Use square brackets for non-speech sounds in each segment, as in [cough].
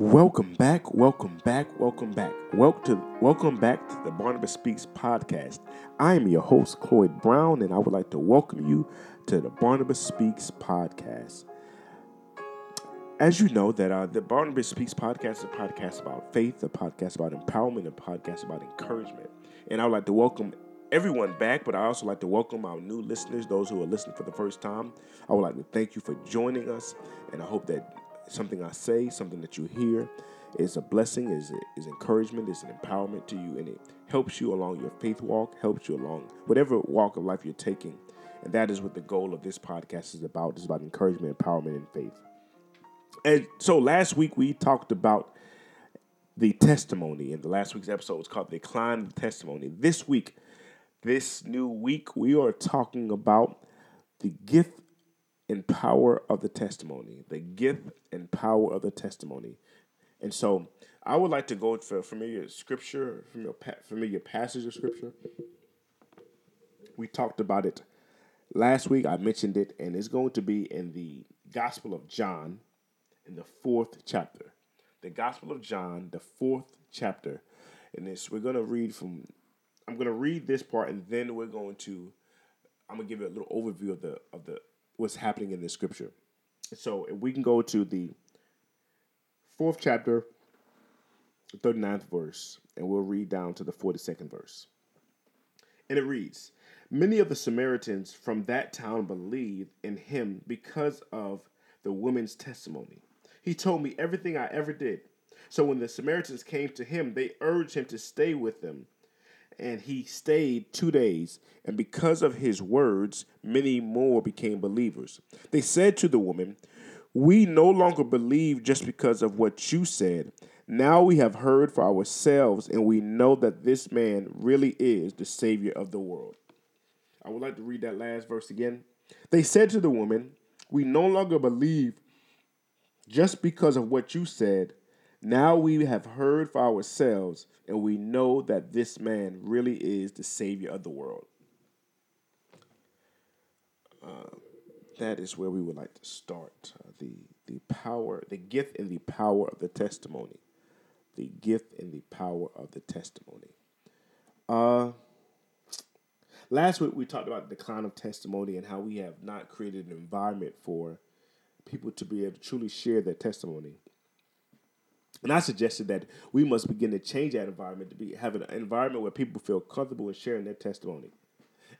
Welcome back, welcome back, welcome back. Welcome to welcome back to the Barnabas Speaks podcast. I am your host, Cloyd Brown, and I would like to welcome you to the Barnabas Speaks podcast. As you know, that uh, the Barnabas Speaks podcast is a podcast about faith, a podcast about empowerment, a podcast about encouragement. And I would like to welcome everyone back, but I also like to welcome our new listeners, those who are listening for the first time. I would like to thank you for joining us, and I hope that something I say, something that you hear, is a blessing, is is encouragement, is an empowerment to you, and it helps you along your faith walk, helps you along whatever walk of life you're taking. And that is what the goal of this podcast is about. It's about encouragement, empowerment, and faith. And so last week we talked about the testimony, and the last week's episode was called The Decline of Testimony. This week, this new week, we are talking about the gift and power of the testimony. The gift and power of the testimony. And so I would like to go for familiar scripture, familiar, familiar passage of scripture. We talked about it last week. I mentioned it, and it's going to be in the Gospel of John, in the fourth chapter. The Gospel of John, the fourth chapter. And this we're gonna read from I'm gonna read this part and then we're going to I'm gonna give you a little overview of the of the what's happening in the scripture. So we can go to the fourth chapter, 39th verse, and we'll read down to the 42nd verse. And it reads Many of the Samaritans from that town believed in him because of the woman's testimony. He told me everything I ever did. So when the Samaritans came to him, they urged him to stay with them. And he stayed two days. And because of his words, many more became believers. They said to the woman, We no longer believe just because of what you said. Now we have heard for ourselves, and we know that this man really is the Savior of the world. I would like to read that last verse again. They said to the woman, We no longer believe just because of what you said, now we have heard for ourselves, and we know that this man really is the Savior of the world. Uh, that is where we would like to start. Uh, the the power, the gift and the power of the testimony. The gift and the power of the testimony. Uh, last week we talked about the decline of testimony and how we have not created an environment for people to be able to truly share their testimony. And I suggested that we must begin to change that environment to be have an environment where people feel comfortable in sharing their testimony.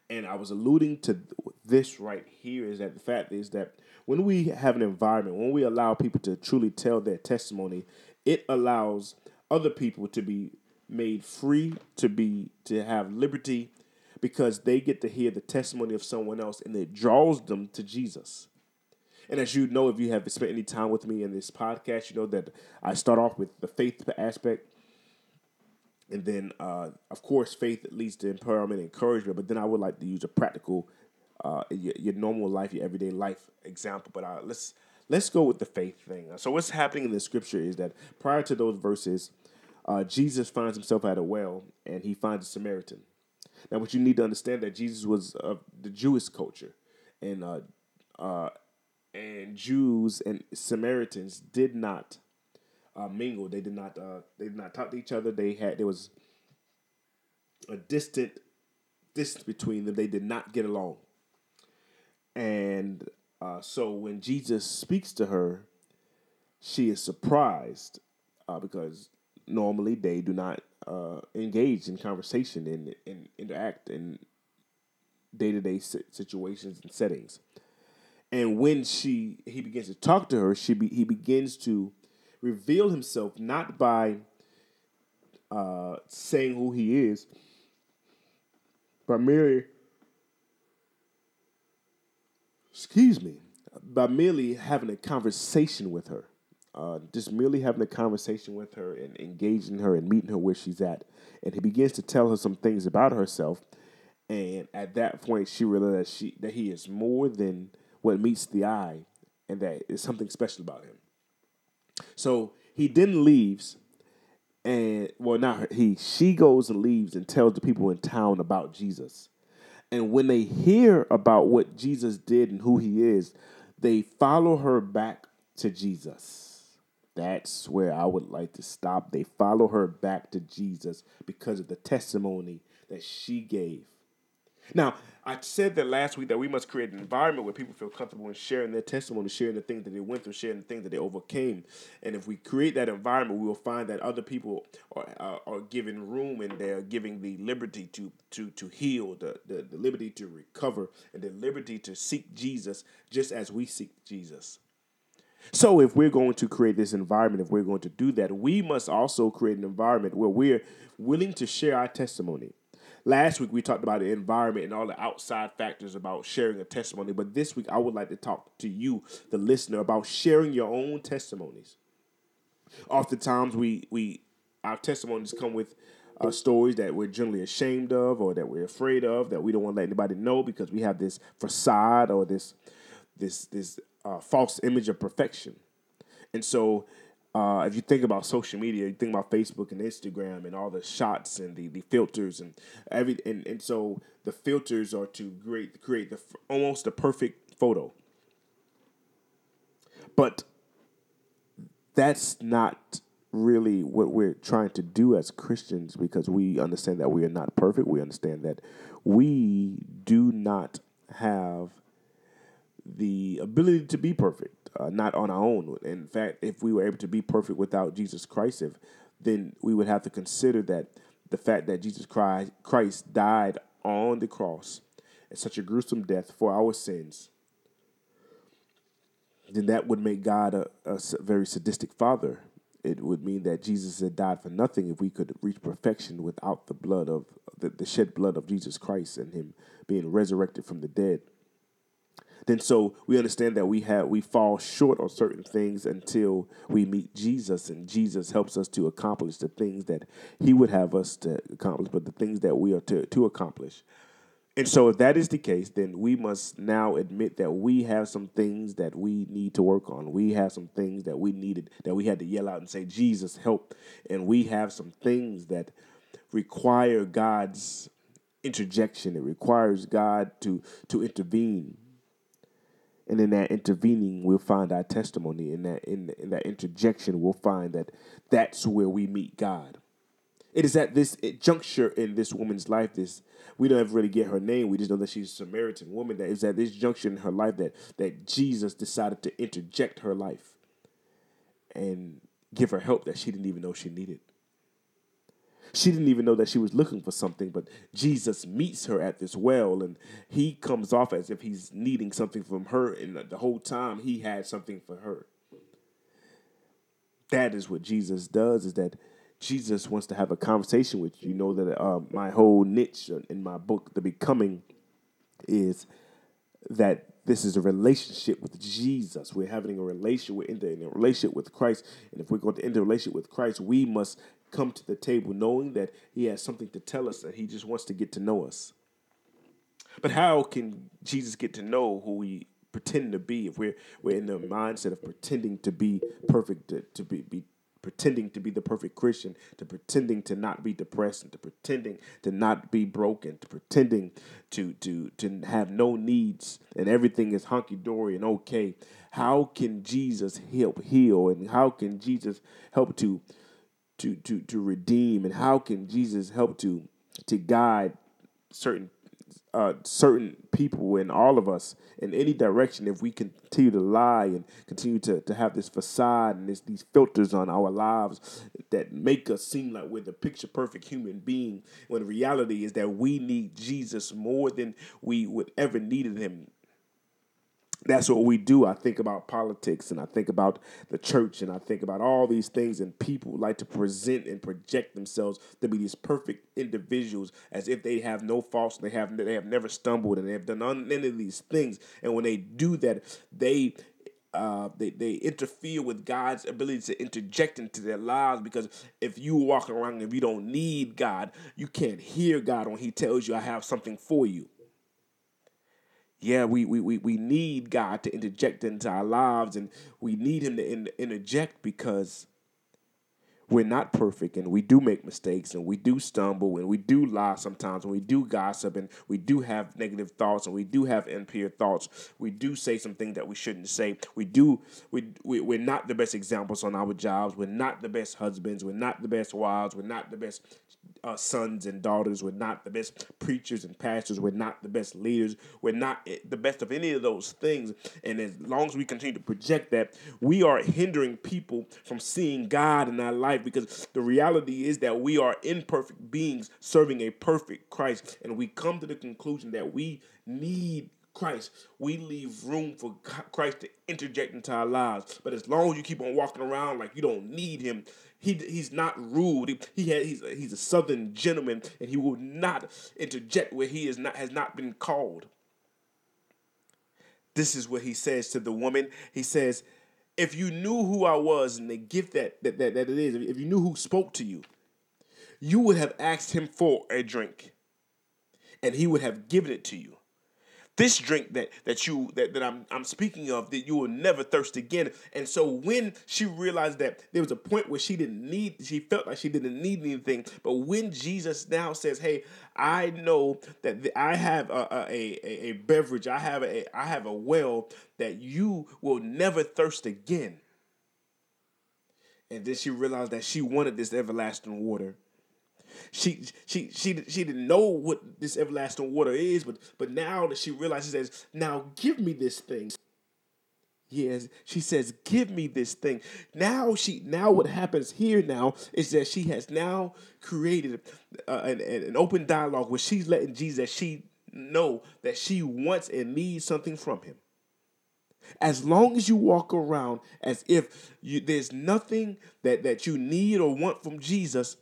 And I was alluding to this right here is that the fact is that when we have an environment, when we allow people to truly tell their testimony, it allows other people to be made free, to be to have liberty because they get to hear the testimony of someone else and it draws them to Jesus. And as you know, if you have spent any time with me in this podcast, you know that I start off with the faith aspect. And then, uh, of course, faith leads to empowerment and encouragement. But then I would like to use a practical, uh, your, your normal life, your everyday life example. But uh, let's let's go with the faith thing. So what's happening in the scripture is that prior to those verses, uh, Jesus finds himself at a well and he finds a Samaritan. Now, what you need to understand that Jesus was of the Jewish culture, and uh, uh, and Jews and Samaritans did not uh, mingle. They did not. Uh, they did not talk to each other. They had there was a distant distance between them. They did not get along. And uh, so when Jesus speaks to her, she is surprised uh, because normally they do not uh, engage in conversation and, and interact in day to day situations and settings. And when she he begins to talk to her, she be, he begins to reveal himself not by uh, saying who he is, but merely excuse me, by merely having a conversation with her. Uh, just merely having a conversation with her and engaging her and meeting her where she's at. And he begins to tell her some things about herself. And at that point, she realizes she, that he is more than what meets the eye and that is something special about him. So he then leaves and well not he she goes and leaves and tells the people in town about Jesus. And when they hear about what Jesus did and who he is, they follow her back to Jesus. That's where I would like to stop. They follow her back to Jesus because of the testimony that she gave. Now, I said that last week that we must create an environment where people feel comfortable in sharing their testimony, sharing the things that they went through, sharing the things that they overcame. And if we create that environment, we will find that other people are, uh, are, are given room and they're giving the liberty to to to heal, the, the, the liberty to recover, and the liberty to seek Jesus just as we seek Jesus. So, if we're going to create this environment, if we're going to do that, we must also create an environment where we're willing to share our testimony Last week we talked about the environment and all the outside factors about sharing a testimony, but this week I would like to talk to you, the listener, about sharing your own testimonies. Oftentimes we we our testimonies come with uh, stories that we're generally ashamed of or that we're afraid of that we don't want to let anybody know because we have this facade or this this this uh, false image of perfection. And so uh, if you think about social media, you think about Facebook and Instagram and all the shots and the, the filters and every and, and so the filters are to create create the almost the perfect photo. But that's not really what we're trying to do as Christians because we understand that we are not perfect. We understand that we do not have the ability to be perfect, uh, not on our own. In fact, if we were able to be perfect without Jesus Christ, if, then we would have to consider that the fact that Jesus Christ, Christ died on the cross at such a gruesome death for our sins, then that would make God a, a very sadistic father. It would mean that Jesus had died for nothing if we could reach perfection without the blood of the, the shed blood of Jesus Christ and Him being resurrected from the dead then so we understand that we have we fall short on certain things until we meet Jesus and Jesus helps us to accomplish the things that he would have us to accomplish but the things that we are to, to accomplish. And so if that is the case then we must now admit that we have some things that we need to work on. We have some things that we needed that we had to yell out and say Jesus help. And we have some things that require God's interjection. It requires God to to intervene and in that intervening we'll find our testimony. In that in, in that interjection we'll find that that's where we meet god. It is at this juncture in this woman's life this we don't ever really get her name. We just know that she's a samaritan woman. That is at this juncture in her life that that jesus decided to interject her life and give her help that she didn't even know she needed she didn't even know that she was looking for something, but Jesus meets her at this well, and he comes off as if he's needing something from her, and the whole time he had something for her. That is what Jesus does. Is that Jesus wants to have a conversation with you. You know that uh, my whole niche in my book, The Becoming, is that this is a relationship with Jesus. We're having a relationship. We're in a relationship with Christ, and if we're going to enter a relationship with Christ, we must come to the table knowing that He has something to tell us, that He just wants to get to know us. But how can Jesus get to know who we pretend to be if we're we're in the mindset of pretending to be perfect, to, to be, be pretending to be the perfect Christian, to pretending to not be depressed, and to pretending to not be broken, to pretending to to to have no needs and everything is hunky dory and okay. How can Jesus help heal and how can Jesus help to to to to redeem? And how can Jesus help to to guide certain uh, certain people and all of us in any direction if we continue to lie and continue to, to have this facade and this, these filters on our lives that make us seem like we're the picture perfect human being when reality is that we need Jesus more than we would ever needed him that's what we do. I think about politics and I think about the church and I think about all these things and people like to present and project themselves to be these perfect individuals as if they have no faults, they have they have never stumbled and they have done any of these things. And when they do that, they uh, they, they interfere with God's ability to interject into their lives because if you walk around and you don't need God, you can't hear God when He tells you, I have something for you yeah, we, we, we, we need God to interject into our lives and we need Him to in, interject because we're not perfect and we do make mistakes and we do stumble and we do lie sometimes and we do gossip and we do have negative thoughts and we do have impure thoughts. We do say some things that we shouldn't say. We do we, we we're not the best examples on our jobs. We're not the best husbands. We're not the best wives. We're not the best uh, sons and daughters. We're not the best preachers and pastors. We're not the best leaders. We're not the best of any of those things. And as long as we continue to project that we are hindering people from seeing god in our life because the reality is that we are imperfect beings serving a perfect Christ. And we come to the conclusion that we need Christ. We leave room for Christ to interject into our lives. But as long as you keep on walking around like you don't need him, he, he's not rude. He, he had, he's, he's a southern gentleman and he will not interject where he is not has not been called. This is what he says to the woman. He says, if you knew who I was and the gift that, that, that, that it is, if you knew who spoke to you, you would have asked him for a drink and he would have given it to you this drink that that you that, that I'm I'm speaking of that you will never thirst again. And so when she realized that there was a point where she didn't need she felt like she didn't need anything, but when Jesus now says, "Hey, I know that the, I have a, a, a, a beverage, I have a I have a well that you will never thirst again." And then she realized that she wanted this everlasting water. She she she she didn't know what this everlasting water is, but but now that she realizes, she says, "Now give me this thing." Yes, she says, "Give me this thing." Now she now what happens here now is that she has now created uh, an, an open dialogue where she's letting Jesus she know that she wants and needs something from him. As long as you walk around as if you, there's nothing that, that you need or want from Jesus,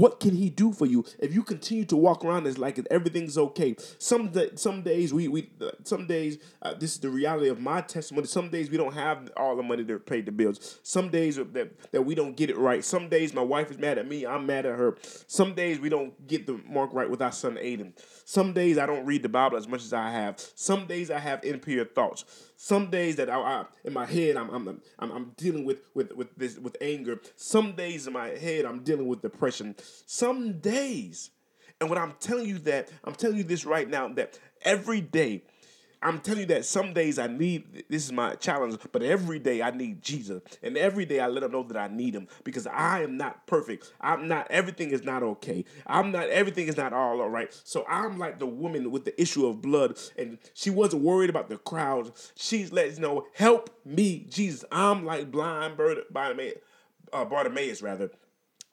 what can he do for you if you continue to walk around as like everything's okay? Some some days we we some days uh, this is the reality of my testimony. Some days we don't have all the money to pay the bills. Some days that that we don't get it right. Some days my wife is mad at me. I'm mad at her. Some days we don't get the mark right with our son Aiden. Some days I don't read the Bible as much as I have. Some days I have impure thoughts. Some days that I, I in my head I'm, I'm I'm I'm dealing with with with this with anger. Some days in my head I'm dealing with depression. Some days, and what I'm telling you that I'm telling you this right now that every day I'm telling you that some days I need this is my challenge, but every day I need Jesus. And every day I let him know that I need him because I am not perfect. I'm not everything is not okay. I'm not everything is not all all right. So I'm like the woman with the issue of blood, and she wasn't worried about the crowds. She's letting you know, help me, Jesus. I'm like blind bird Bartimaeus, uh, Bartimaeus rather.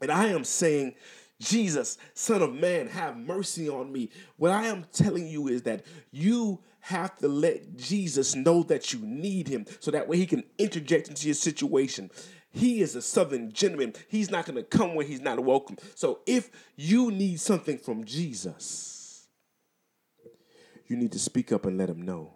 And I am saying Jesus, Son of Man, have mercy on me. What I am telling you is that you have to let Jesus know that you need him so that way he can interject into your situation. He is a southern gentleman. He's not going to come where he's not welcome. So if you need something from Jesus, you need to speak up and let him know.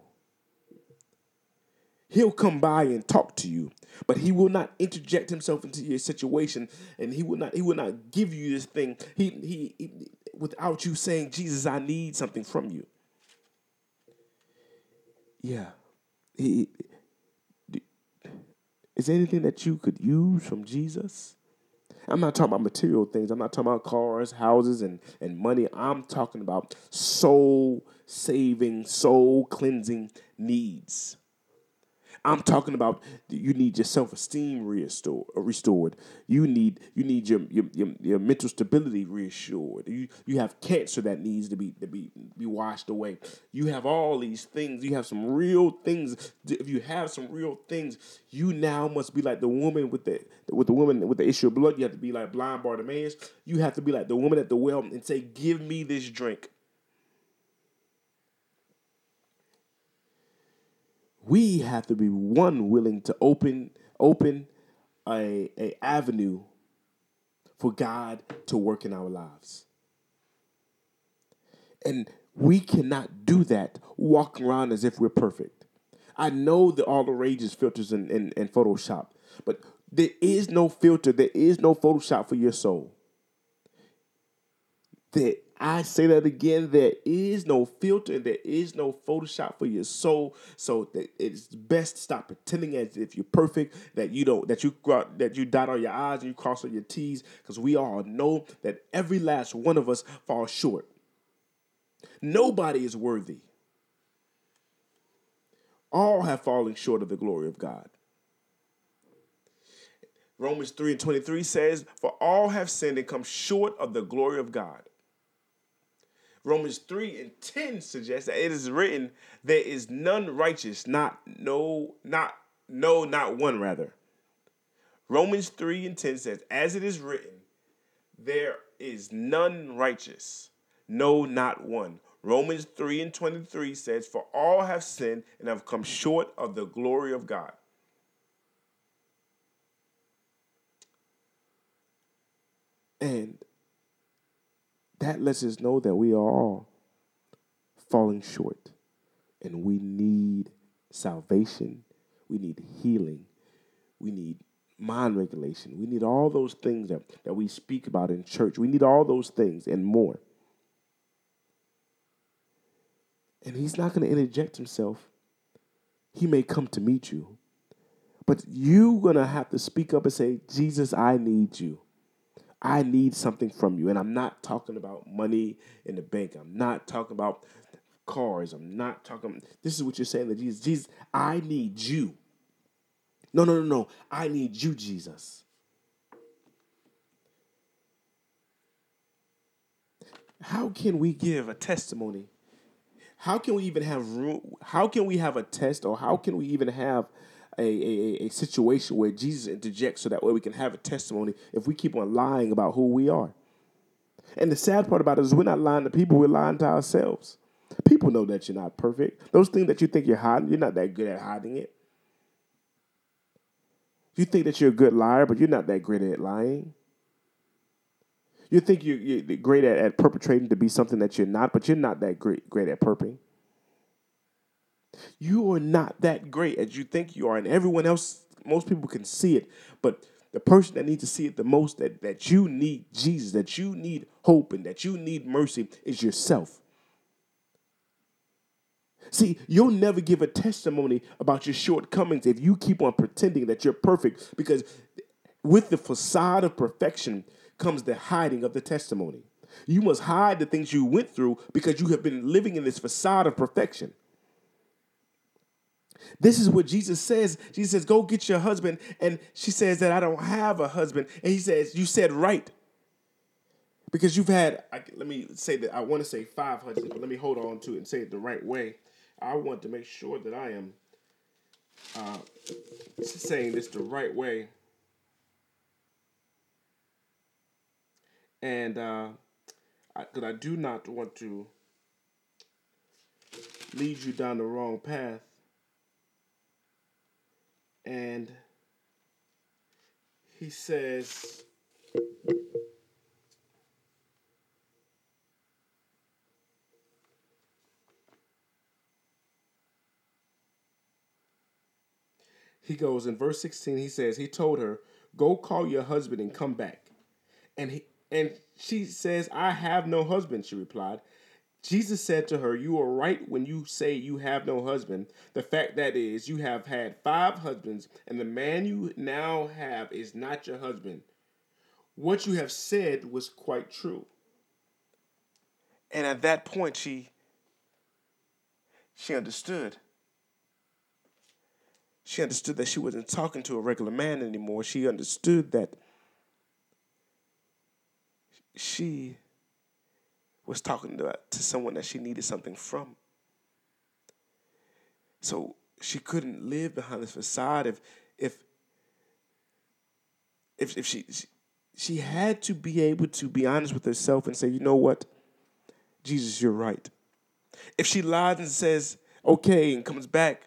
He'll come by and talk to you, but he will not interject himself into your situation, and he will not he will not give you this thing. He he, he without you saying, Jesus, I need something from you. Yeah. He, is there anything that you could use from Jesus? I'm not talking about material things. I'm not talking about cars, houses, and, and money. I'm talking about soul saving, soul cleansing needs. I'm talking about you need your self esteem restored. Restored. You need you need your, your your, your mental stability reassured. You you have cancer that needs to be to be be washed away. You have all these things. You have some real things. If you have some real things, you now must be like the woman with the with the woman with the issue of blood. You have to be like blind Bartimaeus. You have to be like the woman at the well and say, "Give me this drink." We have to be one willing to open open a, a avenue for God to work in our lives. And we cannot do that walking around as if we're perfect. I know that all the rages filters and, in, in Photoshop, but there is no filter, there is no Photoshop for your soul. There I say that again. There is no filter. There is no Photoshop for your soul. So it's best to stop pretending as if you're perfect. That you don't. That you that you dot all your I's and you cross all your T's. Because we all know that every last one of us falls short. Nobody is worthy. All have fallen short of the glory of God. Romans 3 and 23 says, For all have sinned and come short of the glory of God. Romans 3 and 10 suggests that it is written, There is none righteous, not no, not no, not one rather. Romans 3 and 10 says, As it is written, there is none righteous, no, not one. Romans 3 and 23 says, For all have sinned and have come short of the glory of God. And that lets us know that we are all falling short and we need salvation, we need healing, we need mind regulation, we need all those things that, that we speak about in church. We need all those things and more. And he's not going to interject himself. He may come to meet you, but you're going to have to speak up and say, Jesus, I need you. I need something from you. And I'm not talking about money in the bank. I'm not talking about cars. I'm not talking. This is what you're saying to Jesus. Jesus, I need you. No, no, no, no. I need you, Jesus. How can we give a testimony? How can we even have room? How can we have a test or how can we even have a, a, a situation where Jesus interjects so that way we can have a testimony if we keep on lying about who we are. And the sad part about it is we're not lying to people, we're lying to ourselves. People know that you're not perfect. Those things that you think you're hiding, you're not that good at hiding it. You think that you're a good liar, but you're not that great at lying. You think you're, you're great at, at perpetrating to be something that you're not, but you're not that great great at perping. You are not that great as you think you are, and everyone else, most people can see it, but the person that needs to see it the most, that, that you need Jesus, that you need hope, and that you need mercy is yourself. See, you'll never give a testimony about your shortcomings if you keep on pretending that you're perfect, because with the facade of perfection comes the hiding of the testimony. You must hide the things you went through because you have been living in this facade of perfection. This is what Jesus says. Jesus says, Go get your husband. And she says that I don't have a husband. And he says, You said right. Because you've had, I, let me say that I want to say five husbands, but let me hold on to it and say it the right way. I want to make sure that I am uh, saying this the right way. And because uh, I, I do not want to lead you down the wrong path and he says, he goes in verse 16 he says he told her go call your husband and come back. And he and she says i have no husband she replied Jesus said to her, You are right when you say you have no husband. The fact that is, you have had five husbands, and the man you now have is not your husband. What you have said was quite true. And at that point, she she understood. She understood that she wasn't talking to a regular man anymore. She understood that she was talking to, to someone that she needed something from. So she couldn't live behind this facade if if if, if she, she she had to be able to be honest with herself and say, you know what, Jesus, you're right. If she lies and says, okay, and comes back,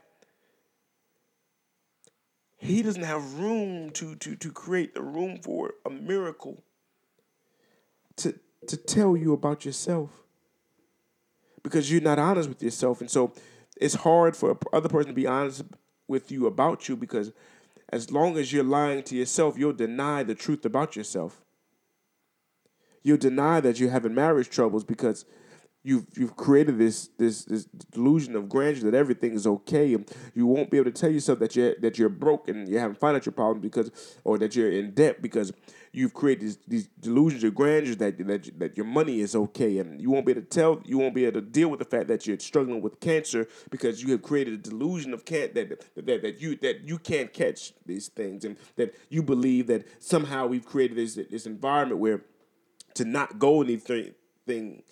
he doesn't have room to, to, to create the room for a miracle to, to tell you about yourself because you're not honest with yourself. And so it's hard for other person to be honest with you about you because as long as you're lying to yourself, you'll deny the truth about yourself. You'll deny that you're having marriage troubles because you've you've created this this this delusion of grandeur that everything is okay, and you won't be able to tell yourself that you're that you're broke and you're having financial problems because, or that you're in debt because you've created these, these delusions of grandeur that, that that your money is okay, and you won't be able to tell you won't be able to deal with the fact that you're struggling with cancer because you have created a delusion of can that that that you that you can't catch these things, and that you believe that somehow we've created this this environment where to not go anything thing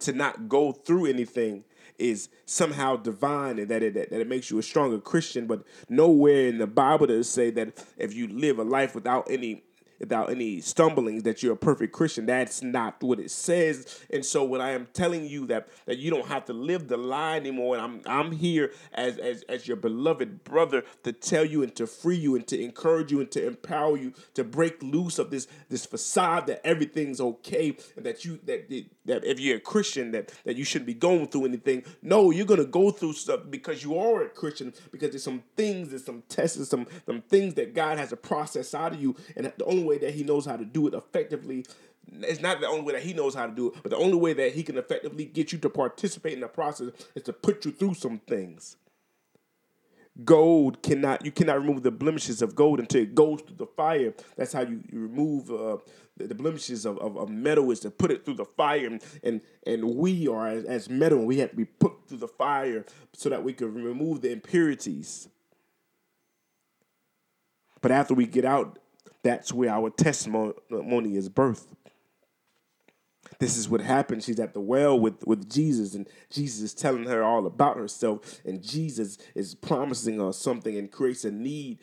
to not go through anything is somehow divine and that it, that it makes you a stronger Christian. But nowhere in the Bible does it say that if you live a life without any without any stumblings that you're a perfect Christian. That's not what it says. And so when I am telling you that that you don't have to live the lie anymore, and I'm I'm here as as as your beloved brother to tell you and to free you and to encourage you and to empower you to break loose of this this facade that everything's okay and that you that that if you're a Christian that that you shouldn't be going through anything. No, you're gonna go through stuff because you are a Christian because there's some things, there's some tests, some some things that God has to process out of you, and the only way that He knows how to do it effectively. It's not the only way that he knows how to do it, but the only way that he can effectively get you to participate in the process is to put you through some things. Gold cannot, you cannot remove the blemishes of gold until it goes through the fire. That's how you, you remove uh, the, the, blemishes of, of, of, metal is to put it through the fire. And and, and we are as, as metal, we have to be put through the fire so that we can remove the impurities. But after we get out that's where our testimony is birthed. This is what happened. She's at the well with, with Jesus, and Jesus is telling her all about herself, and Jesus is promising her something and creates a need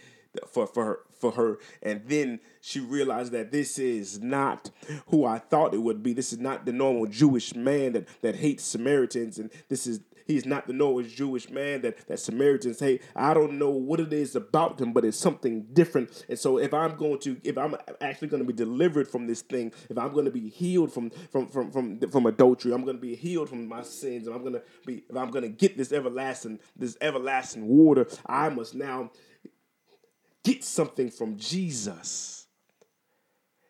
for, for her for her. And then she realized that this is not who I thought it would be. This is not the normal Jewish man that, that hates Samaritans, and this is He's not the normal Jewish man that, that Samaritans hate. I don't know what it is about them, but it's something different. And so if I'm going to, if I'm actually going to be delivered from this thing, if I'm going to be healed from from from from, from adultery, I'm going to be healed from my sins, and I'm going to be, if I'm going to get this everlasting, this everlasting water, I must now get something from Jesus.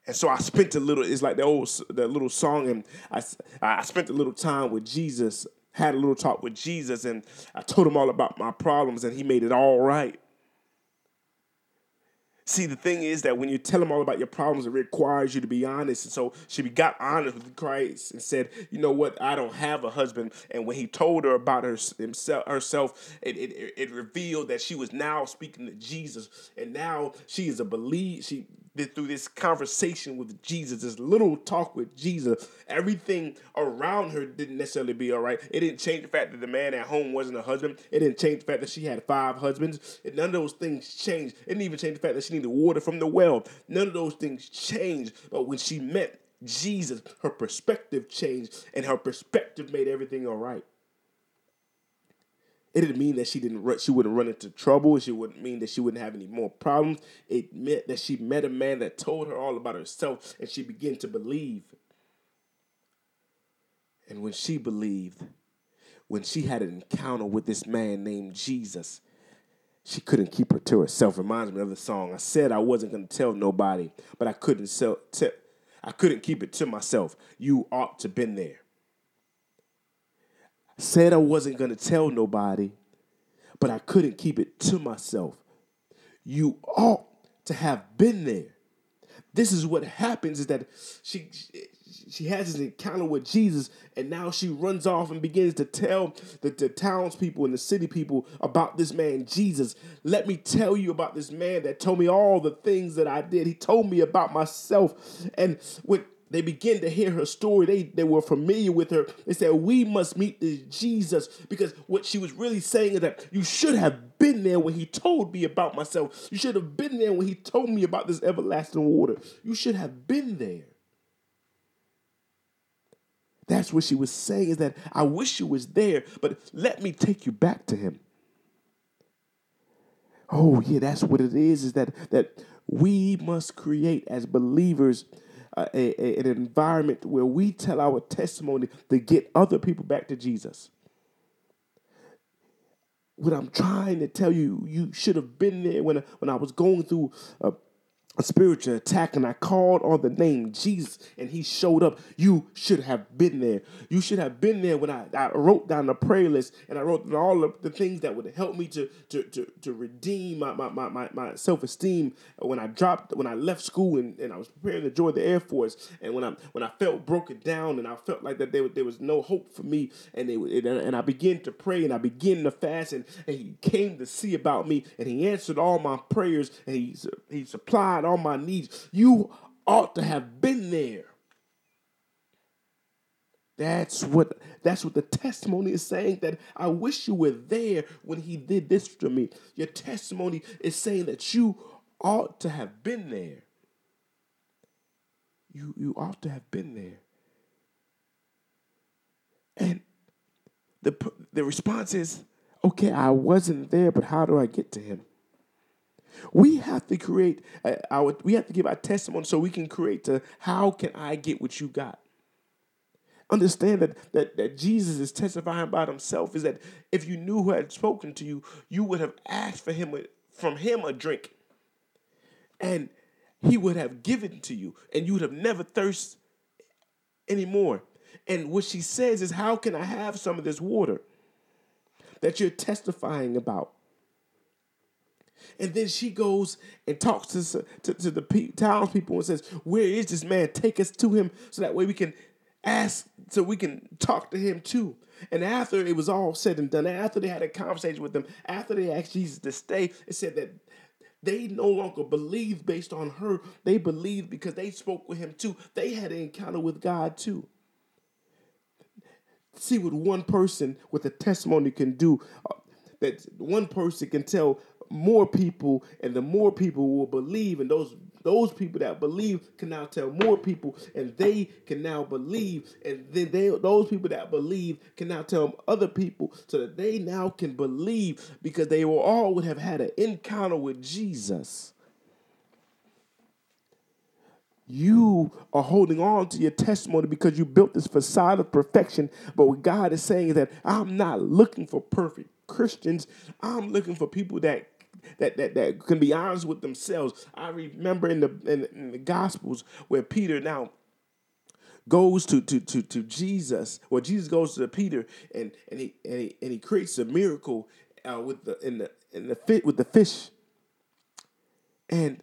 And so I spent a little, it's like the old, the little song, and I, I spent a little time with Jesus had a little talk with Jesus and I told him all about my problems and he made it all right. See, the thing is that when you tell him all about your problems, it requires you to be honest. And so she got honest with Christ and said, "You know what? I don't have a husband." And when he told her about her, himself, herself, it, it, it revealed that she was now speaking to Jesus, and now she is a believe. She through this conversation with Jesus, this little talk with Jesus, everything around her didn't necessarily be all right. It didn't change the fact that the man at home wasn't a husband. It didn't change the fact that she had five husbands. none of those things changed. It didn't even change the fact that she needed water from the well. None of those things changed. But when she met Jesus, her perspective changed, and her perspective made everything all right. It didn't mean that she didn't run, she wouldn't run into trouble. She wouldn't mean that she wouldn't have any more problems. It meant that she met a man that told her all about herself, and she began to believe. And when she believed, when she had an encounter with this man named Jesus, she couldn't keep her to herself. Reminds me of the song. I said I wasn't to tell nobody, but I couldn't sell. T- I couldn't keep it to myself. You ought to been there. Said I wasn't going to tell nobody, but I couldn't keep it to myself. You ought to have been there. This is what happens is that she she has this encounter with Jesus, and now she runs off and begins to tell the, the townspeople and the city people about this man, Jesus. Let me tell you about this man that told me all the things that I did. He told me about myself. And when they begin to hear her story. They, they were familiar with her. They said, We must meet this Jesus because what she was really saying is that you should have been there when he told me about myself. You should have been there when he told me about this everlasting water. You should have been there. That's what she was saying is that I wish you was there, but let me take you back to him. Oh, yeah, that's what it is, is that that we must create as believers a, a, an environment where we tell our testimony to get other people back to Jesus. What I'm trying to tell you, you should have been there when, when I was going through a, a spiritual attack and I called on the name Jesus and he showed up, you should have been there. You should have been there when I, I wrote down the prayer list and I wrote down all of the things that would help me to to to, to redeem my, my, my, my, my self-esteem when I dropped when I left school and, and I was preparing to join the Air Force and when I when I felt broken down and I felt like that there, there was no hope for me and they and I began to pray and I began to fast and, and he came to see about me and he answered all my prayers and he he supplied all my knees. You ought to have been there. That's what that's what the testimony is saying that I wish you were there when he did this to me. Your testimony is saying that you ought to have been there. You you ought to have been there. And the the response is, okay, I wasn't there, but how do I get to him? We have to create uh, our we have to give our testimony so we can create to how can I get what you got? Understand that, that that Jesus is testifying about himself is that if you knew who had spoken to you, you would have asked for him from him a drink. And he would have given to you, and you would have never thirst anymore. And what she says is, How can I have some of this water that you're testifying about? And then she goes and talks to, to, to the pe- townspeople and says, Where is this man? Take us to him so that way we can ask, so we can talk to him too. And after it was all said and done, after they had a conversation with them, after they asked Jesus to stay, it said that they no longer believed based on her. They believed because they spoke with him too. They had an encounter with God too. See what one person with a testimony can do. Uh, that one person can tell more people, and the more people will believe, and those those people that believe can now tell more people, and they can now believe, and then they those people that believe can now tell other people, so that they now can believe because they will all would have had an encounter with Jesus. You are holding on to your testimony because you built this facade of perfection. But what God is saying is that I'm not looking for perfect Christians. I'm looking for people that that, that, that can be honest with themselves. I remember in the in, in the Gospels where Peter now goes to, to, to, to Jesus, or Jesus goes to Peter and, and, he, and, he, and he creates a miracle uh, with the in the in the fit with the fish. And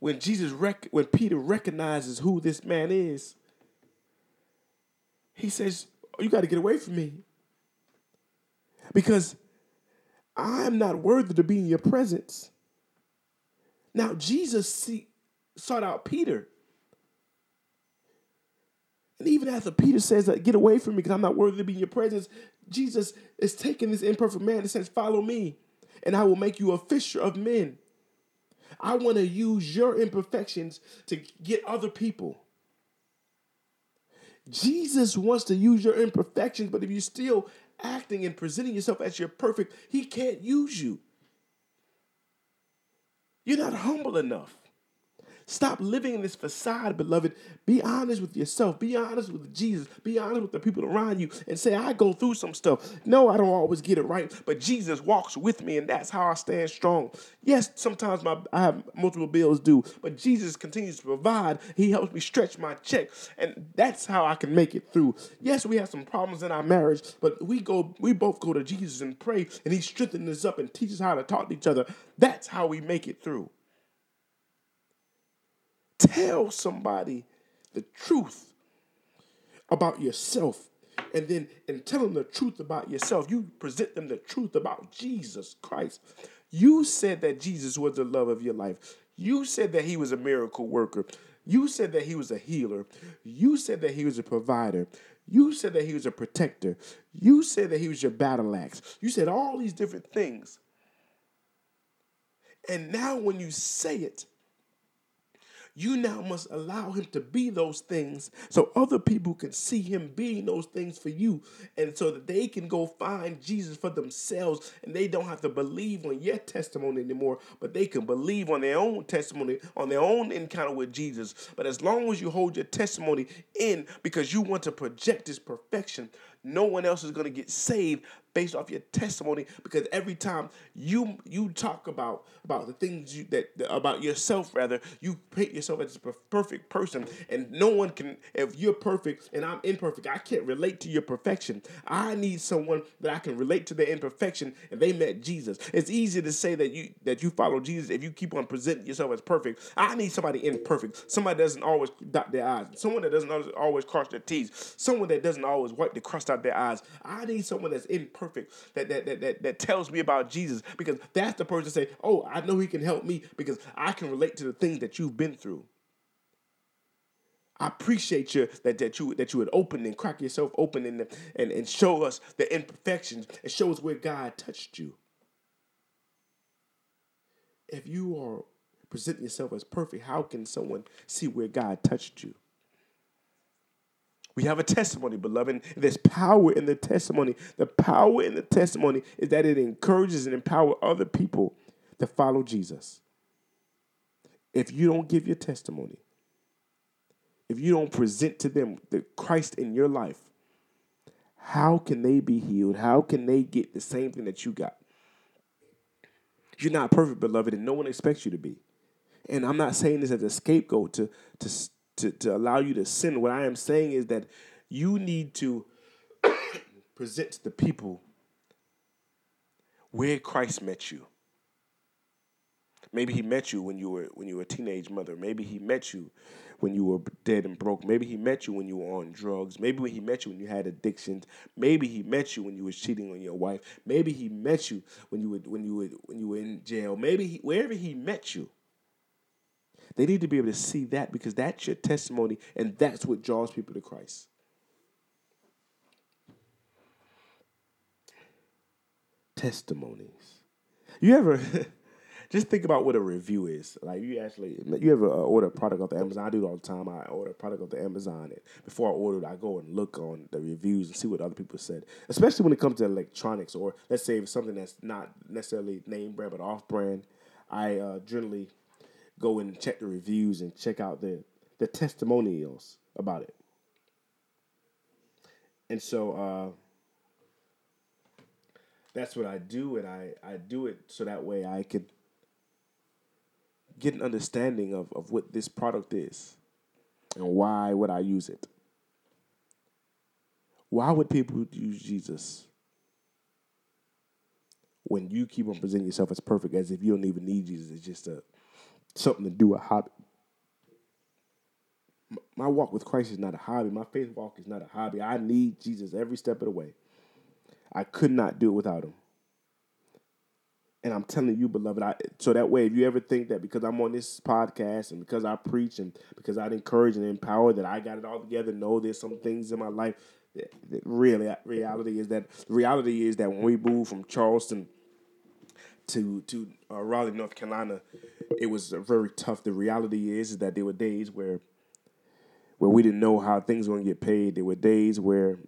when Jesus rec- when Peter recognizes who this man is, he says, oh, "You got to get away from me." Because I'm not worthy to be in your presence. Now, Jesus see, sought out Peter. And even after Peter says, Get away from me because I'm not worthy to be in your presence, Jesus is taking this imperfect man and says, Follow me, and I will make you a fisher of men. I want to use your imperfections to get other people. Jesus wants to use your imperfections, but if you still acting and presenting yourself as you're perfect, he can't use you. You're not humble enough. Stop living in this facade, beloved. Be honest with yourself. Be honest with Jesus. Be honest with the people around you and say, I go through some stuff. No, I don't always get it right, but Jesus walks with me, and that's how I stand strong. Yes, sometimes my I have multiple bills due, but Jesus continues to provide. He helps me stretch my check, and that's how I can make it through. Yes, we have some problems in our marriage, but we go, we both go to Jesus and pray, and He strengthens us up and teaches how to talk to each other. That's how we make it through. Tell somebody the truth about yourself. And then in telling the truth about yourself, you present them the truth about Jesus Christ. You said that Jesus was the love of your life. You said that he was a miracle worker. You said that he was a healer. You said that he was a provider. You said that he was a protector. You said that he was your battle axe. You said all these different things. And now when you say it, you now must allow him to be those things so other people can see him being those things for you and so that they can go find Jesus for themselves and they don't have to believe on your testimony anymore, but they can believe on their own testimony, on their own encounter with Jesus. But as long as you hold your testimony in because you want to project his perfection, no one else is going to get saved based off your testimony because every time you you talk about about the things you that about yourself rather you paint yourself as a perfect person. And no one can if you're perfect and I'm imperfect I can't relate to your perfection. I need someone that I can relate to their imperfection and they met Jesus. It's easy to say that you that you follow Jesus if you keep on presenting yourself as perfect. I need somebody imperfect somebody that doesn't always dot their eyes someone that doesn't always cross their T's someone that doesn't always wipe the crust out their eyes I need someone that's imperfect that that that that, that tells me about Jesus because that's the person say, "Oh, I know he can help me because I can relate to the things that you've been through." I appreciate you that, that you that you would open and crack yourself open and, and and show us the imperfections and show us where God touched you. If you are presenting yourself as perfect, how can someone see where God touched you? We have a testimony, beloved. There's power in the testimony. The power in the testimony is that it encourages and empowers other people to follow Jesus. If you don't give your testimony, if you don't present to them the Christ in your life, how can they be healed? How can they get the same thing that you got? You're not perfect, beloved, and no one expects you to be. And I'm not saying this as a scapegoat to, to, to, to allow you to sin. What I am saying is that you need to [coughs] present to the people where Christ met you. Maybe he met you when you were when you were a teenage mother. Maybe he met you when you were dead and broke. Maybe he met you when you were on drugs. Maybe when he met you when you had addictions. Maybe he met you when you were cheating on your wife. Maybe he met you when you were when you were when you were in jail. Maybe he, wherever he met you, they need to be able to see that because that's your testimony and that's what draws people to Christ. Testimonies. You ever [laughs] just think about what a review is. Like you actually, you ever uh, order a product off the Amazon? I do it all the time. I order a product off the Amazon, and before I order it, I go and look on the reviews and see what other people said. Especially when it comes to electronics, or let's say it's something that's not necessarily name brand but off brand. I uh, generally go and check the reviews and check out the the testimonials about it. And so uh, that's what I do, and I, I do it so that way I could get an understanding of, of what this product is and why would I use it. Why would people use Jesus when you keep on presenting yourself as perfect as if you don't even need Jesus? It's just a something to do, a hobby. My walk with Christ is not a hobby. My faith walk is not a hobby. I need Jesus every step of the way. I could not do it without him. And I'm telling you, beloved, I, so that way, if you ever think that because I'm on this podcast and because I preach and because I encourage and empower that I got it all together, know there's some things in my life that, that really reality is that reality is that when we move from Charleston to to uh, Raleigh, North Carolina, it was very tough. The reality is, is that there were days where where we didn't know how things were going to get paid. There were days where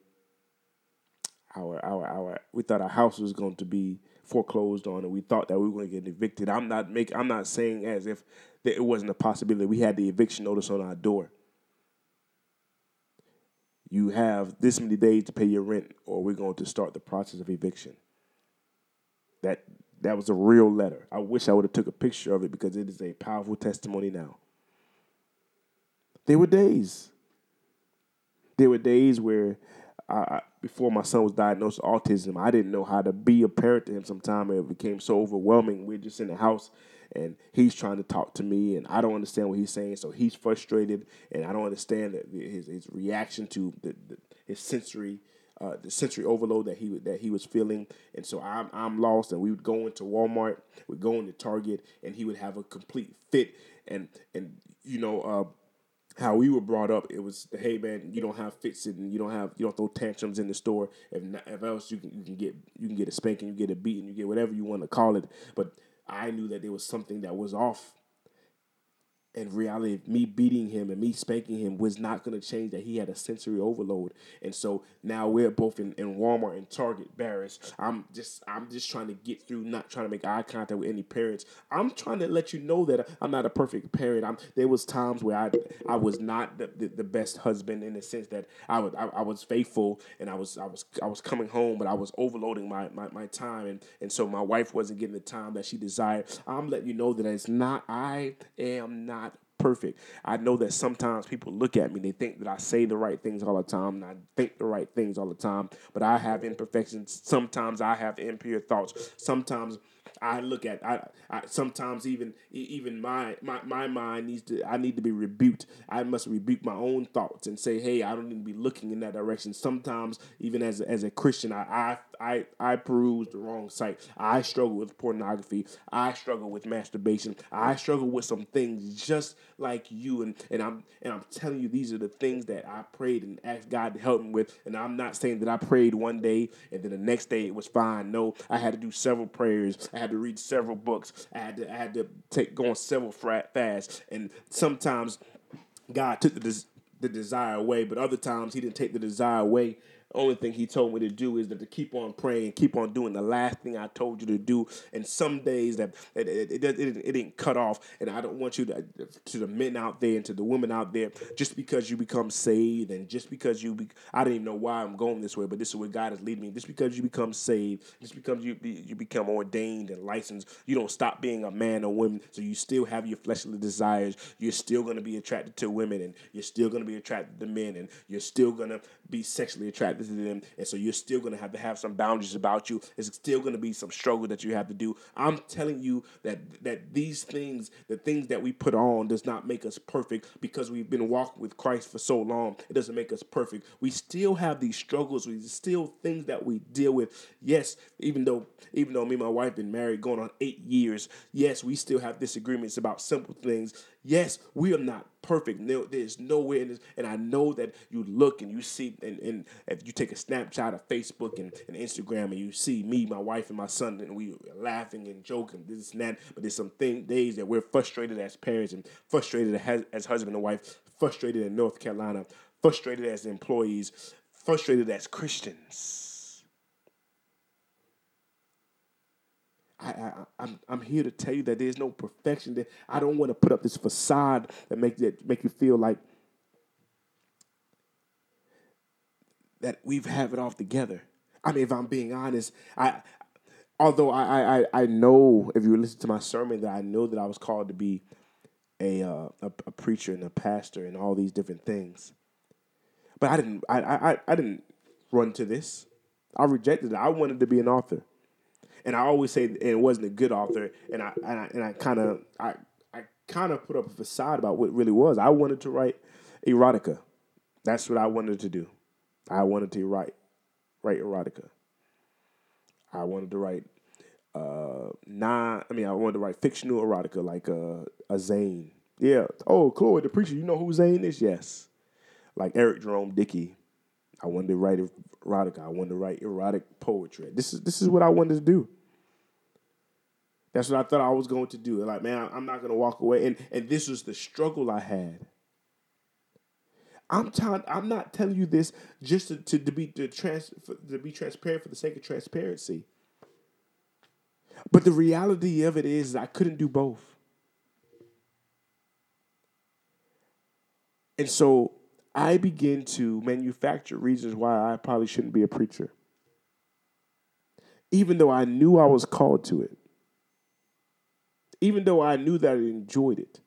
our our our we thought our house was going to be foreclosed on, and we thought that we were going to get evicted. I'm not make I'm not saying as if it wasn't a possibility. We had the eviction notice on our door. You have this many days to pay your rent, or we're going to start the process of eviction. That that was a real letter. I wish I would have took a picture of it because it is a powerful testimony now. There were days. There were days where I, before my son was diagnosed with autism, I didn't know how to be a parent to him. Sometimes it became so overwhelming. We're just in the house, and he's trying to talk to me, and I don't understand what he's saying. So he's frustrated, and I don't understand his his reaction to the, the, his sensory uh, the sensory overload that he that he was feeling, and so I'm I'm lost. And we would go into Walmart, we'd go into Target, and he would have a complete fit. And and you know uh, how we were brought up, it was hey man, you don't have fits and you don't have you don't throw tantrums in the store. If not, if else you can you can get you can get a spanking, you get a beating, you get whatever you want to call it. But I knew that there was something that was off in reality, me beating him and me spanking him was not going to change that he had a sensory overload. And so now we're both in, in Walmart and Target, Barris. I'm just I'm just trying to get through, not trying to make eye contact with any parents. I'm trying to let you know that I'm not a perfect parent. I'm there was times where I I was not the, the, the best husband in the sense that I was I, I, was faithful and I was I was I was coming home, but I was overloading my, my, my time and, and so my wife wasn't getting the time that she desired. I'm letting you know that it's not I am not perfect. I know that sometimes people look at me, they think that I say the right things all the time, and I think the right things all the time, but I have imperfections. Sometimes I have impure thoughts. Sometimes I look at I, I sometimes even even my, my my mind needs to I need to be rebuked. I must rebuke my own thoughts and say, hey, I don't need to be looking in that direction. Sometimes even as a, as a Christian, I I I I peruse the wrong site. I struggle with pornography. I struggle with masturbation. I struggle with some things just like you and and I'm and I'm telling you these are the things that I prayed and asked God to help me with. And I'm not saying that I prayed one day and then the next day it was fine. No, I had to do several prayers. I had to read several books. I had to I had to take go on several fasts. And sometimes God took the des- the desire away, but other times He didn't take the desire away only thing he told me to do is to keep on praying, keep on doing the last thing I told you to do. And some days that it, it, it, it, didn't cut off. And I don't want you to, to the men out there and to the women out there, just because you become saved and just because you, be, I don't even know why I'm going this way, but this is where God is leading me. Just because you become saved, just because you, you become ordained and licensed, you don't stop being a man or woman. So you still have your fleshly desires. You're still going to be attracted to women and you're still going to be attracted to men and you're still going to be sexually attracted to and so you're still gonna have to have some boundaries about you. It's still gonna be some struggle that you have to do. I'm telling you that that these things, the things that we put on, does not make us perfect because we've been walking with Christ for so long. It doesn't make us perfect. We still have these struggles. We still things that we deal with. Yes, even though even though me and my wife been married going on eight years, yes, we still have disagreements about simple things. Yes, we are not perfect. No, there's nowhere in this. And I know that you look and you see, and, and if you take a snapshot of Facebook and, and Instagram and you see me, my wife, and my son, and we laughing and joking, this and that. But there's some thing, days that we're frustrated as parents and frustrated as, as husband and wife, frustrated in North Carolina, frustrated as employees, frustrated as Christians. I, I, I'm, I'm here to tell you that there's no perfection. That I don't want to put up this facade that make that make you feel like that we've have it all together. I mean, if I'm being honest, I although I I, I know if you listen to my sermon that I know that I was called to be a uh, a, a, preacher and a pastor and all these different things, but I didn't I I, I didn't run to this. I rejected it. I wanted to be an author and I always say it wasn't a good author, and I and I, and I kind of I I kind of put up a facade about what it really was. I wanted to write erotica. That's what I wanted to do. I wanted to write write erotica. I wanted to write uh non I mean I wanted to write fictional erotica like uh, a Zane. Yeah. Oh, Chloe the preacher, you know who Zane is? Yes. Like Eric Jerome Dickey. I wanted to write erotica. I wanted to write erotic poetry. This is this is what I wanted to do. That's what I thought I was going to do. Like, man, I'm not going to walk away. And and this was the struggle I had. I'm telling, I'm not telling you this just to, to, to be to, trans, to be transparent for the sake of transparency. But the reality of it is I couldn't do both. And so I begin to manufacture reasons why I probably shouldn't be a preacher. Even though I knew I was called to it even though I knew that I enjoyed it.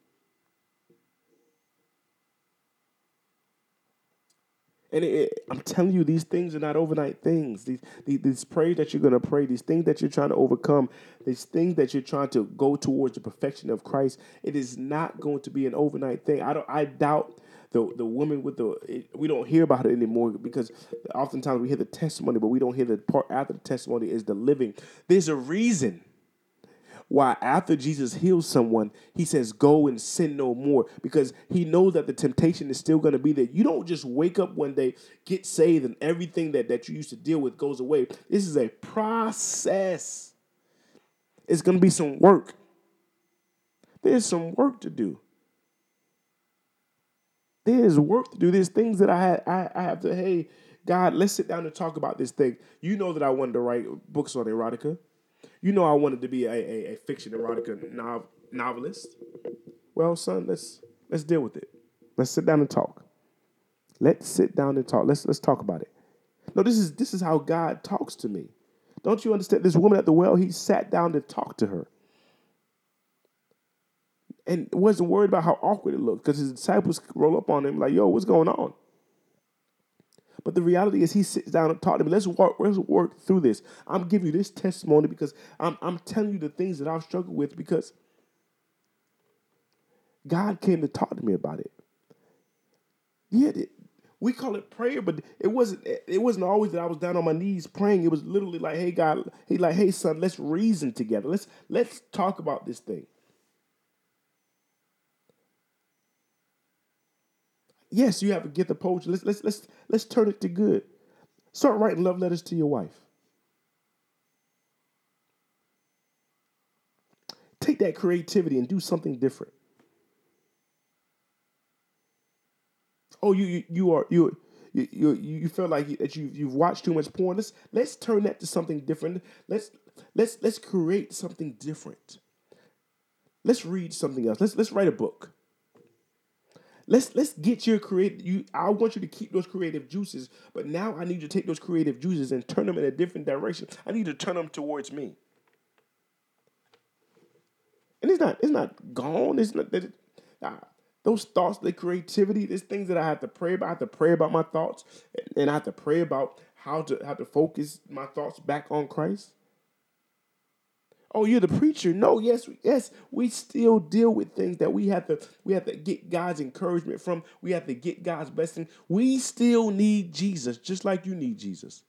And it, I'm telling you, these things are not overnight things. These, these, these prayers that you're going to pray, these things that you're trying to overcome, these things that you're trying to go towards the perfection of Christ, it is not going to be an overnight thing. I don't. I doubt the the woman with the. It, we don't hear about it anymore because oftentimes we hear the testimony, but we don't hear the part after the testimony is the living. There's a reason why after Jesus heals someone, he says, Go and sin no more, because he knows that the temptation is still going to be there. You don't just wake up one day, get saved, and everything that, that you used to deal with goes away. This is a process. It's going to be some work. There's some work to do. there's work to do. There's things that I had I, I have to, hey, God, let's sit down and talk about this thing. You know that I wanted to write books on erotica. You know I wanted to be a, a, a fiction erotica nov- novelist. Well, son, let's let's deal with it. Let's sit down and talk. Let's sit down and talk. Let's let's talk about it. No, this is this is how God talks to me. Don't you understand? This woman at the well, he sat down to talk to her. And wasn't worried about how awkward it looked because his disciples roll up on him like, yo, what's going on? But the reality is, he sits down and talks to me. Let's work, let's work through this. I'm giving you this testimony because I'm, I'm telling you the things that I've struggled with because God came to talk to me about it. Yeah, we call it prayer, but it wasn't. It wasn't always that I was down on my knees praying. It was literally like, "Hey God, He like, hey son, let's reason together. Let's let's talk about this thing." Yes, you have to get the poetry. Let's let's let's let's turn it to good. Start writing love letters to your wife. Take that creativity and do something different. Oh, you you, you are you you you, you feel like that you you've watched too much porn. Let's let's turn that to something different. Let's let's let's create something different. Let's read something else. Let's let's write a book. Let's let's get your creative. You, I want you to keep those creative juices, but now I need you to take those creative juices and turn them in a different direction. I need to turn them towards me. And it's not it's not gone. It's not that. Uh, those thoughts, the creativity, there's things that I have to pray about. I have to pray about my thoughts, and I have to pray about how to how to focus my thoughts back on Christ. Oh, you're the preacher. No, yes, yes, we still deal with things that we have to we have to get God's encouragement from. We have to get God's blessing. We still need Jesus, just like you need Jesus.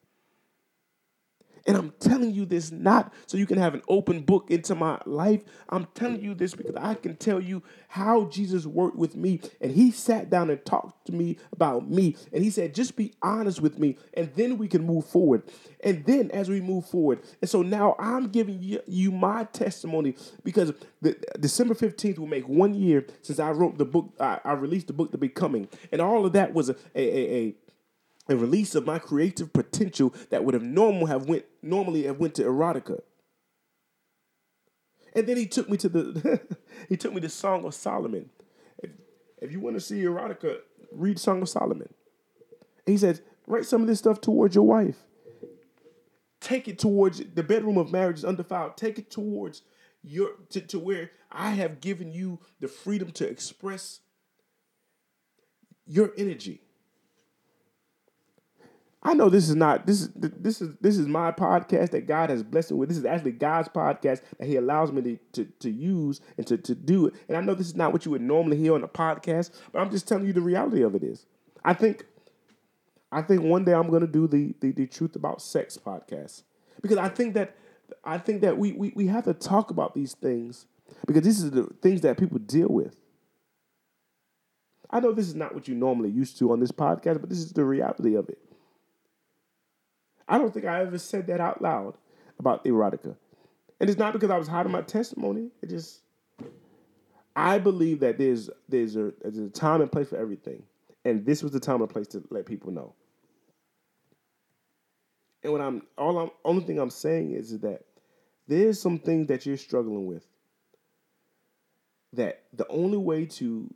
And I'm telling you this not so you can have an open book into my life. I'm telling you this because I can tell you how Jesus worked with me. And he sat down and talked to me about me. And he said, just be honest with me. And then we can move forward. And then as we move forward, and so now I'm giving you, you my testimony because the, December 15th will make one year since I wrote the book, I, I released the book, The Becoming. And all of that was a, a, a, a a release of my creative potential that would have normal have went normally have went to erotica. And then he took me to the [laughs] he took me to Song of Solomon. If, if you want to see erotica, read Song of Solomon. And he said, write some of this stuff towards your wife. Take it towards the bedroom of marriage is undefiled. Take it towards your to, to where I have given you the freedom to express your energy. I know this is not this is this is this is my podcast that God has blessed me with. This is actually God's podcast that He allows me to, to, to use and to, to do it. And I know this is not what you would normally hear on a podcast, but I'm just telling you the reality of it is. I think I think one day I'm gonna do the the, the truth about sex podcast. Because I think that I think that we, we we have to talk about these things because these are the things that people deal with. I know this is not what you normally used to on this podcast, but this is the reality of it. I don't think I ever said that out loud about erotica. And it's not because I was hiding my testimony. It just I believe that there's there's a there's a time and place for everything. And this was the time and place to let people know. And what I'm all I'm only thing I'm saying is, is that there's some things that you're struggling with that the only way to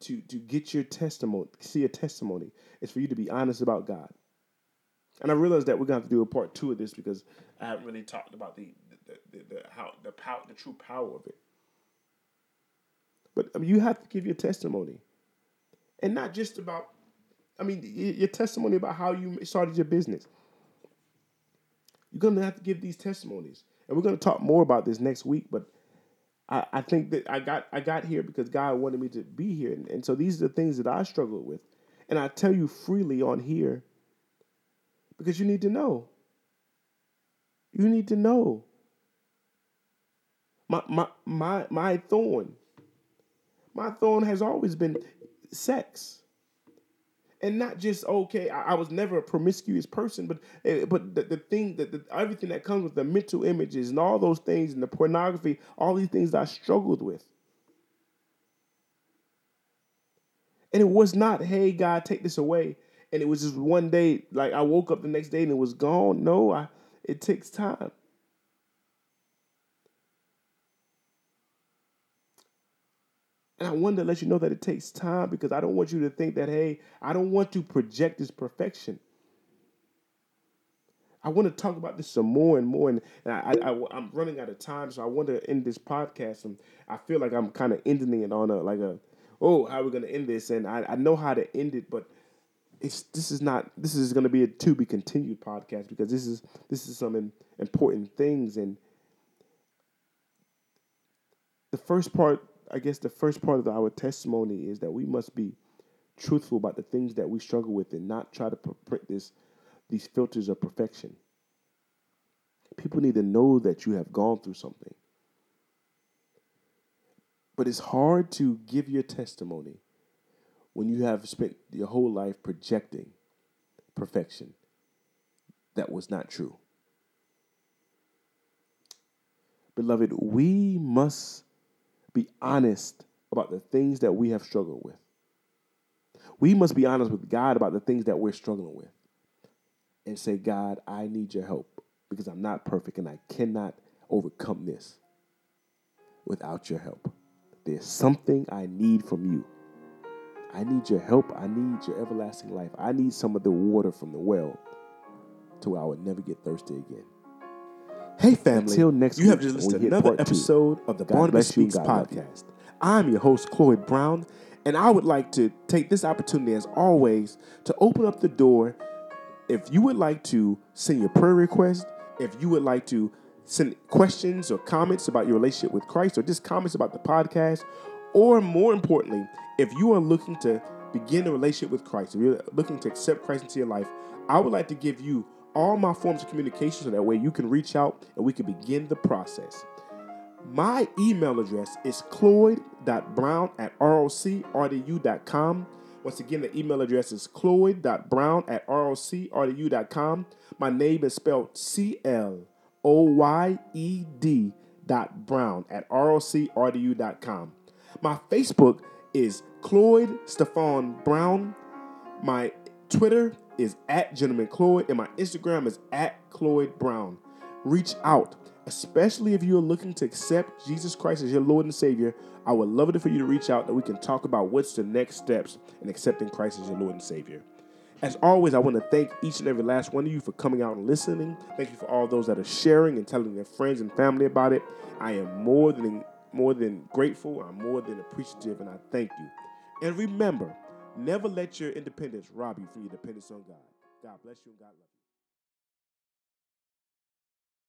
to to get your testimony, see a testimony, is for you to be honest about God. And I realize that we're gonna have to do a part two of this because I haven't really talked about the the, the, the how the power the true power of it. But I mean, you have to give your testimony, and not just about. I mean, your testimony about how you started your business. You're gonna have to give these testimonies, and we're gonna talk more about this next week. But I, I think that I got I got here because God wanted me to be here, and, and so these are the things that I struggle with, and I tell you freely on here because you need to know. You need to know. My my my my thorn. My thorn has always been sex. And not just okay, I, I was never a promiscuous person, but eh, but the, the thing that the, everything that comes with the mental images and all those things and the pornography, all these things I struggled with. And it was not, hey, God, take this away. And it was just one day, like I woke up the next day and it was gone. No, I, it takes time. And I wanted to let you know that it takes time because I don't want you to think that, hey, I don't want to project this perfection. I want to talk about this some more and more, and, I, I, am running out of time, so I want to end this podcast, and I feel like I'm kind of ending it on a like a, oh, how are we gonna end this? And I, I know how to end it, but it's this is not this is going to be a to be continued podcast because this is this is some important things, and the first part I guess the first part of our testimony is that we must be truthful about the things that we struggle with and not try to print this these filters of perfection. People need to know that you have gone through something. But it's hard to give your testimony when you have spent your whole life projecting perfection that was not true. Beloved, we must be honest about the things that we have struggled with. We must be honest with God about the things that we're struggling with and say, God, I need your help because I'm not perfect and I cannot overcome this without your help. There's something I need from you. I need your help. I need your everlasting life. I need some of the water from the well to where I would never get thirsty again. Hey, family. Until next you have just listened to another episode two. of the God Barnabas Speaks podcast. I'm your host, Cloyed Brown, and I would like to take this opportunity, as always, to open up the door. If you would like to send your prayer request, if you would like to send questions or comments about your relationship with Christ, or just comments about the podcast, or more importantly, if you are looking to begin a relationship with Christ, if you're looking to accept Christ into your life, I would like to give you all my forms of communication so that way you can reach out and we can begin the process. My email address is cloyed.brown at rocrdu.com. Once again, the email address is cloyed.brown at rocrdu.com. My name is spelled C L O Y E D dot brown at rocrdu.com. My Facebook is Cloyed Stefan Brown. My Twitter is at Gentleman Cloyed, and my Instagram is at Cloyed Brown. Reach out, especially if you're looking to accept Jesus Christ as your Lord and Savior. I would love it for you to reach out that we can talk about what's the next steps in accepting Christ as your Lord and Savior. As always, I want to thank each and every last one of you for coming out and listening. Thank you for all those that are sharing and telling their friends and family about it. I am more than more than grateful. I'm more than appreciative, and I thank you. And remember, Never let your independence rob you from your dependence on God. God bless you and God love you.